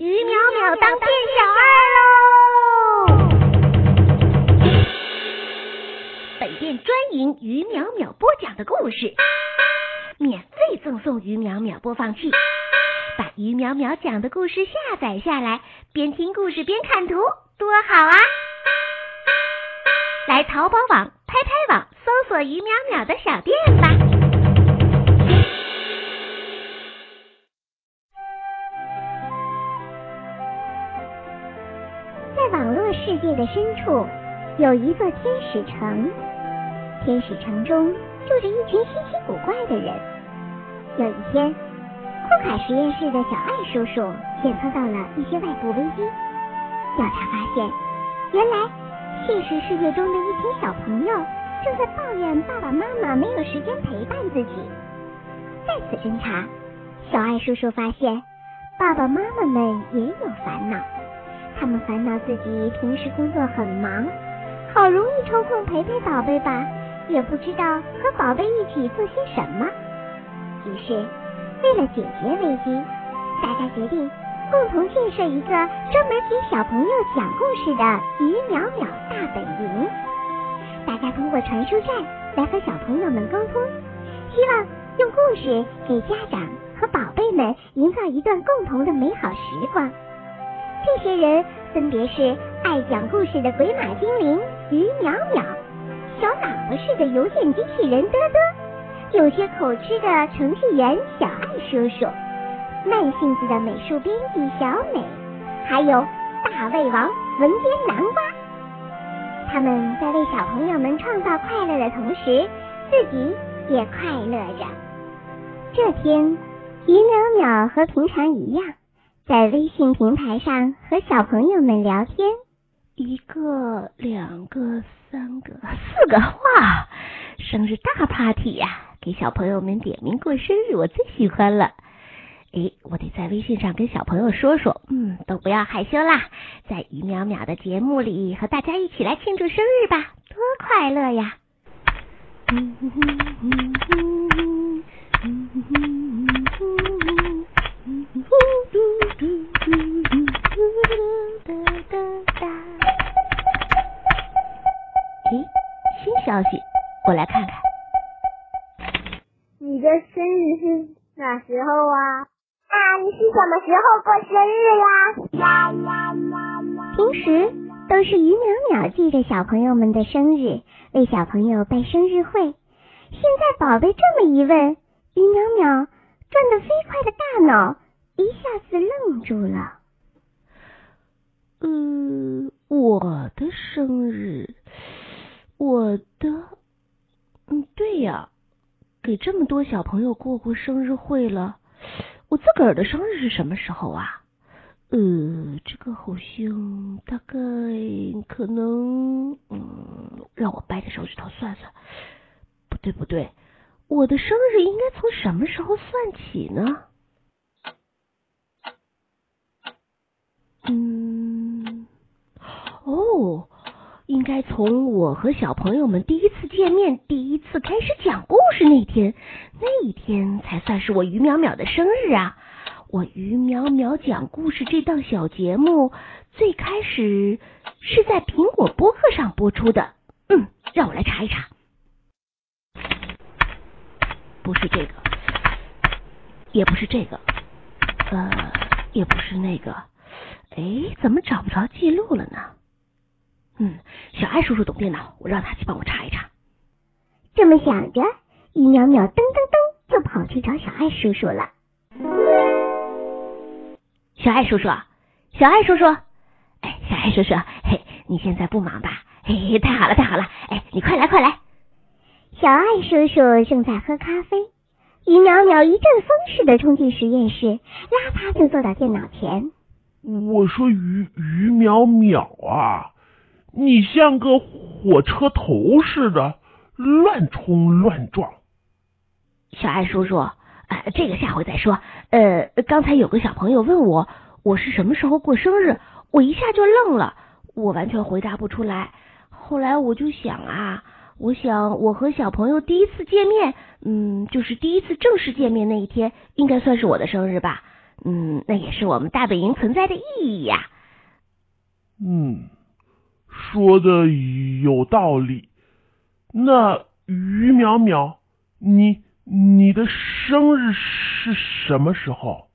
于淼淼当店小二喽！本店专营于淼淼播讲的故事，免费赠送于淼淼播放器，把于淼淼讲的故事下载下来，边听故事边看图，多好啊！来淘宝网、拍拍网搜索于淼淼的小店吧。世界的深处有一座天使城，天使城中住着一群稀奇古怪的人。有一天，库卡实验室的小艾叔叔检测到了一些外部危机。调查发现，原来现实世界中的一群小朋友正在抱怨爸爸妈妈没有时间陪伴自己。再次侦查，小艾叔叔发现，爸爸妈妈们也有烦恼。他们烦恼自己平时工作很忙，好容易抽空陪陪宝贝吧，也不知道和宝贝一起做些什么。于是，为了解决危机，大家决定共同建设一个专门给小朋友讲故事的鱼淼淼大本营。大家通过传输站来和小朋友们沟通，希望用故事给家长和宝贝们营造一段共同的美好时光。这些人分别是爱讲故事的鬼马精灵于淼淼，小喇叭似的邮件机器人嘚嘚，有些口吃的程序员小爱叔叔，慢性子的美术编辑小美，还有大胃王文编南瓜。他们在为小朋友们创造快乐的同时，自己也快乐着。这天，于淼淼和平常一样。在微信平台上和小朋友们聊天，一个、两个、三个、四个，哇！生日大 party 呀，给小朋友们点名过生日，我最喜欢了。哎，我得在微信上跟小朋友说说，嗯，都不要害羞啦，在于淼淼的节目里和大家一起来庆祝生日吧，多快乐呀！咦，新消息，我来看看。你的生日是哪时候啊？啊，你是什么时候过生日呀？平时都是于淼淼记着小朋友们的生日，为小朋友办生日会。现在宝贝这么一问，于淼淼转得飞快的大脑一下子愣住了。嗯，我的生日，我的，嗯，对呀，给这么多小朋友过过生日会了。我自个儿的生日是什么时候啊？呃，这个好像大概可能，嗯，让我掰着手指头算算。不对不对，我的生日应该从什么时候算起呢？嗯，哦，应该从我和小朋友们第一次见面、第一次开始讲故事那天，那一天才算是我于淼淼的生日啊！我于淼淼讲故事这档小节目最开始是在苹果播客上播出的。嗯，让我来查一查，不是这个，也不是这个，呃，也不是那个。哎，怎么找不着记录了呢？嗯，小艾叔叔懂电脑，我让他去帮我查一查。这么想着，于淼淼噔噔噔就跑去找小艾叔叔了。小艾叔叔，小艾叔叔，哎，小艾叔叔，嘿，你现在不忙吧？嘿，太好了，太好了！哎，你快来，快来！小艾叔叔正在喝咖啡，于淼淼一阵风似的冲进实验室，邋遢就坐到电脑前。我说于于淼淼啊，你像个火车头似的乱冲乱撞。小艾叔叔，哎，这个下回再说。呃，刚才有个小朋友问我，我是什么时候过生日，我一下就愣了，我完全回答不出来。后来我就想啊，我想我和小朋友第一次见面，嗯，就是第一次正式见面那一天，应该算是我的生日吧。嗯，那也是我们大本营存在的意义呀。嗯，说的有道理。那于淼淼，你你的生日是什么时候？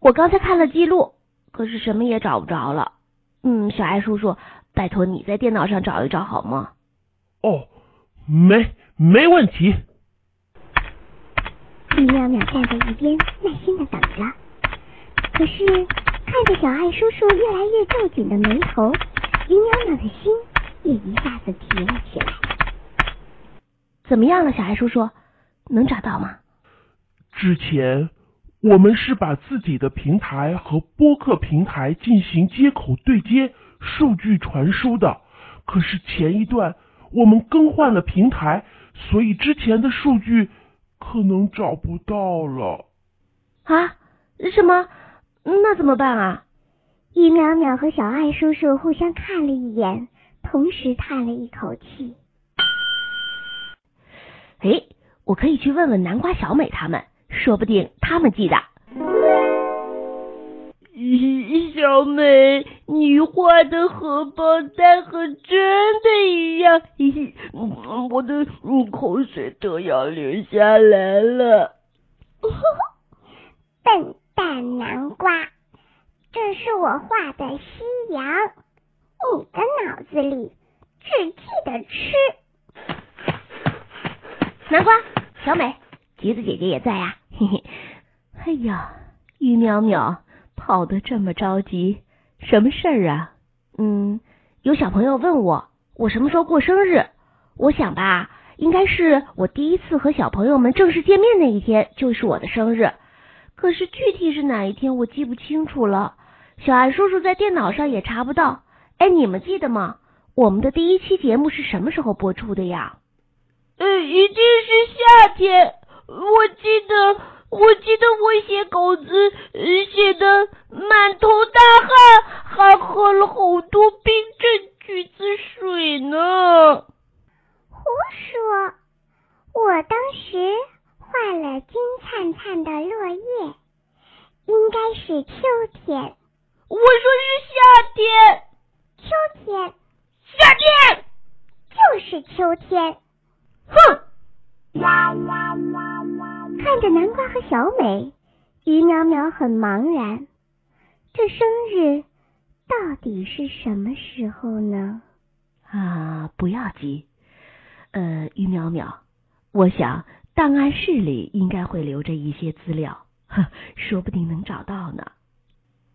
我刚才看了记录，可是什么也找不着了。嗯，小爱叔叔，拜托你在电脑上找一找好吗？哦，没没问题。于淼淼站在一边，耐心的等着。可是看着小爱叔叔越来越皱紧的眉头，于淼淼的心也一下子提了起来。怎么样了，小爱叔叔？能找到吗？之前我们是把自己的平台和播客平台进行接口对接、数据传输的，可是前一段我们更换了平台，所以之前的数据可能找不到了。啊？什么？那怎么办啊？于淼淼和小爱叔叔互相看了一眼，同时叹了一口气。哎，我可以去问问南瓜、小美他们，说不定他们记得。咦，小美，你画的荷包蛋和真的一样，我的口水都要流下来了。笨蛋南瓜，这是我画的夕阳，你的脑子里只记得吃。南瓜、小美、橘子姐姐也在呀，嘿嘿。哎呀，于淼淼跑得这么着急，什么事儿啊？嗯，有小朋友问我，我什么时候过生日？我想吧，应该是我第一次和小朋友们正式见面那一天，就是我的生日。可是具体是哪一天，我记不清楚了。小艾叔叔在电脑上也查不到。哎，你们记得吗？我们的第一期节目是什么时候播出的呀？呃，一定是夏天。我记得，我记得我写稿子写的满头大汗，还喝了好多冰镇橘子水呢。胡说！我当时画了金灿灿的落叶，应该是秋天。我说是夏天。秋天。夏天。就是秋天。哼！看着南瓜和小美，于淼淼很茫然。这生日到底是什么时候呢？啊，不要急。呃，于淼淼，我想档案室里应该会留着一些资料，呵，说不定能找到呢。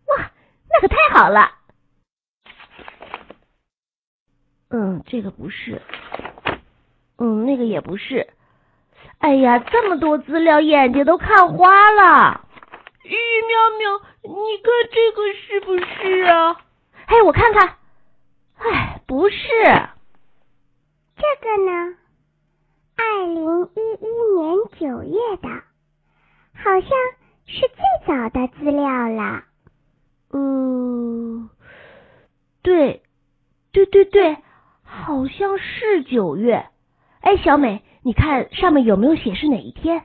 哇，那可太好了。嗯，这个不是。嗯，那个也不是。哎呀，这么多资料，眼睛都看花了。玉喵喵，你看这个是不是啊？哎，我看看。哎，不是。这个呢？二零一一年九月的，好像是最早的资料了。嗯，对，对对对，好像是九月。哎，小美，你看上面有没有显示哪一天？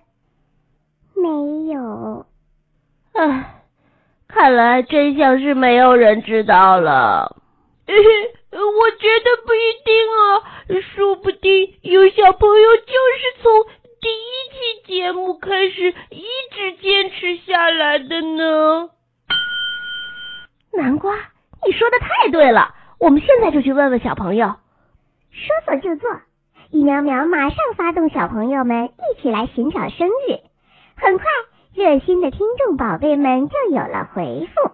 没有。唉，看来真相是没有人知道了。我觉得不一定啊，说不定有小朋友就是从第一期节目开始一直坚持下来的呢。南瓜，你说的太对了，我们现在就去问问小朋友。说做就做。于淼淼马上发动小朋友们一起来寻找生日，很快热心的听众宝贝们就有了回复。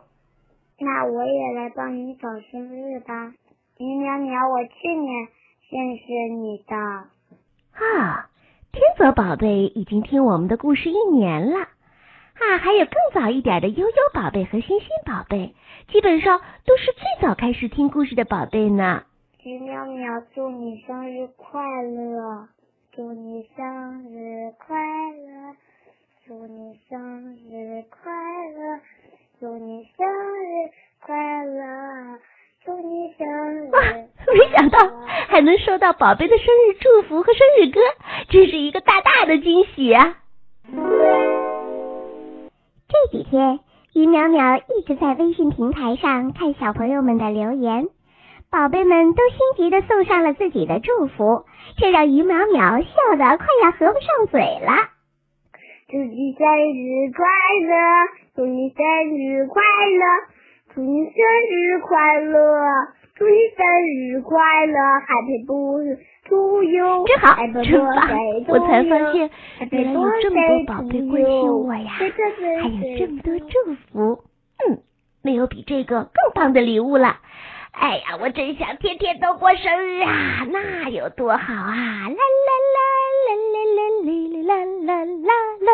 那我也来帮你找生日吧，于淼淼，我去年认识你的。啊，天泽宝贝已经听我们的故事一年了啊，还有更早一点的悠悠宝贝和欣欣宝贝，基本上都是最早开始听故事的宝贝呢。于淼淼，祝你生日快乐！祝你生日快乐！祝你生日快乐！祝你生日快乐！祝你生日！哇，没想到还能收到宝贝的生日祝福和生日歌，真是一个大大的惊喜啊！这几天，于淼淼一直在微信平台上看小朋友们的留言，宝贝们都心急的送上了自己的祝福，这让于淼淼笑得快要合不上嘴了。祝你生日快乐，祝你生日快乐，祝你生日快乐，祝你生日快乐，Happy birthday to you，真好真棒！我才发现原来有这么多宝贝关心我呀，还有这么多祝福。嗯，没有比这个更棒的礼物了。哎呀，我真想天天都过生日啊，那有多好啊！啦啦啦啦啦啦啦啦啦啦啦啦，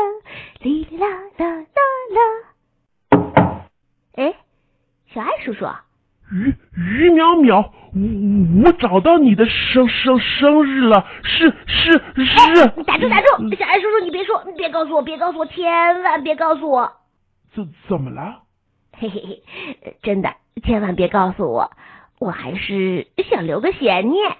哩哩啦啦啦啦。哎，小爱叔叔，于于淼淼，我我找到你的生生生日了，是是是。哎你打住打住！小爱叔叔，你别说，你别告诉我，别告诉我，千万别告诉我。怎怎么了？嘿 嘿嘿，呃真的，千万别告诉我，我还是想留个悬念。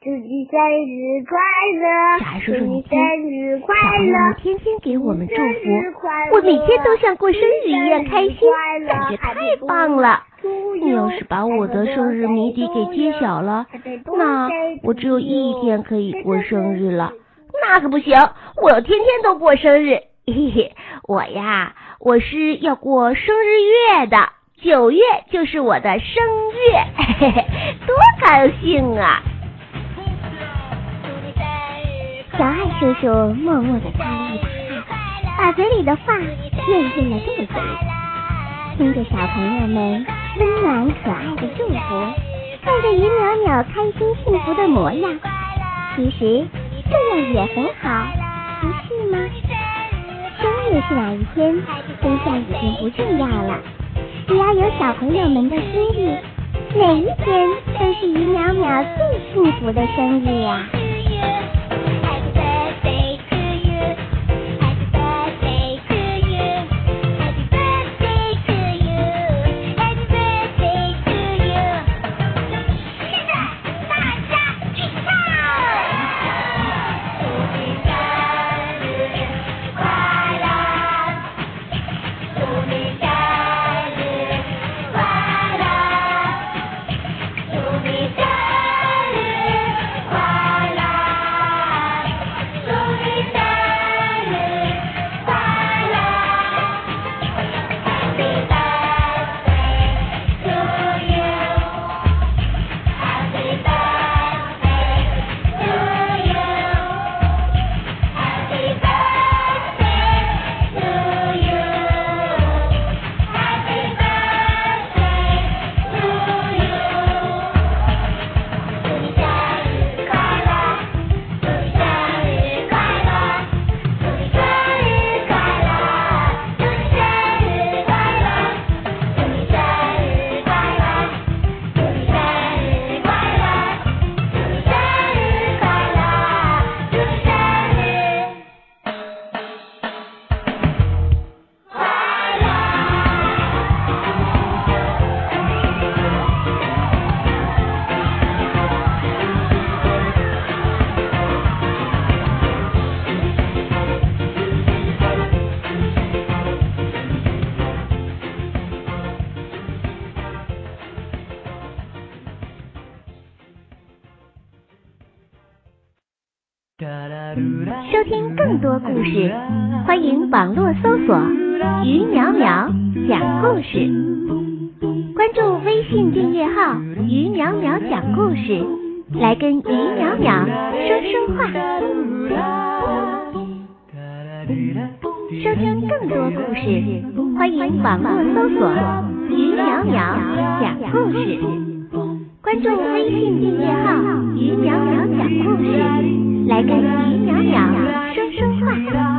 祝你生日快乐，小爱叔叔，你生日快小朋友。天天给我们祝福，我每天都像过生日一样开心感觉太棒了。你要是把我的生日谜底给揭晓了，那我只有一天可以过生日了。那可不行，我要天天都过生日。嘿嘿，我呀，我是要过生日月的，九月就是我的生月，嘿嘿，多高兴啊！小爱叔叔默默地擦了一把汗，把嘴里的话咽进了肚子里，听着小朋友们温暖可爱的祝福，看着于淼淼开心幸福的模样，其实这样也很好，不是吗？生日是哪一天，真相已经不重要了，只要有小朋友们的心意，每一天都是于淼淼最幸福的生日呀、故事，欢迎网络搜索于淼淼讲故事。关注微信订阅号于淼淼讲故事，来跟于淼淼说说话。收听更多故事，欢迎网络搜索于淼淼讲故事。关注微信订阅号于淼淼讲故事，来跟于淼淼。说话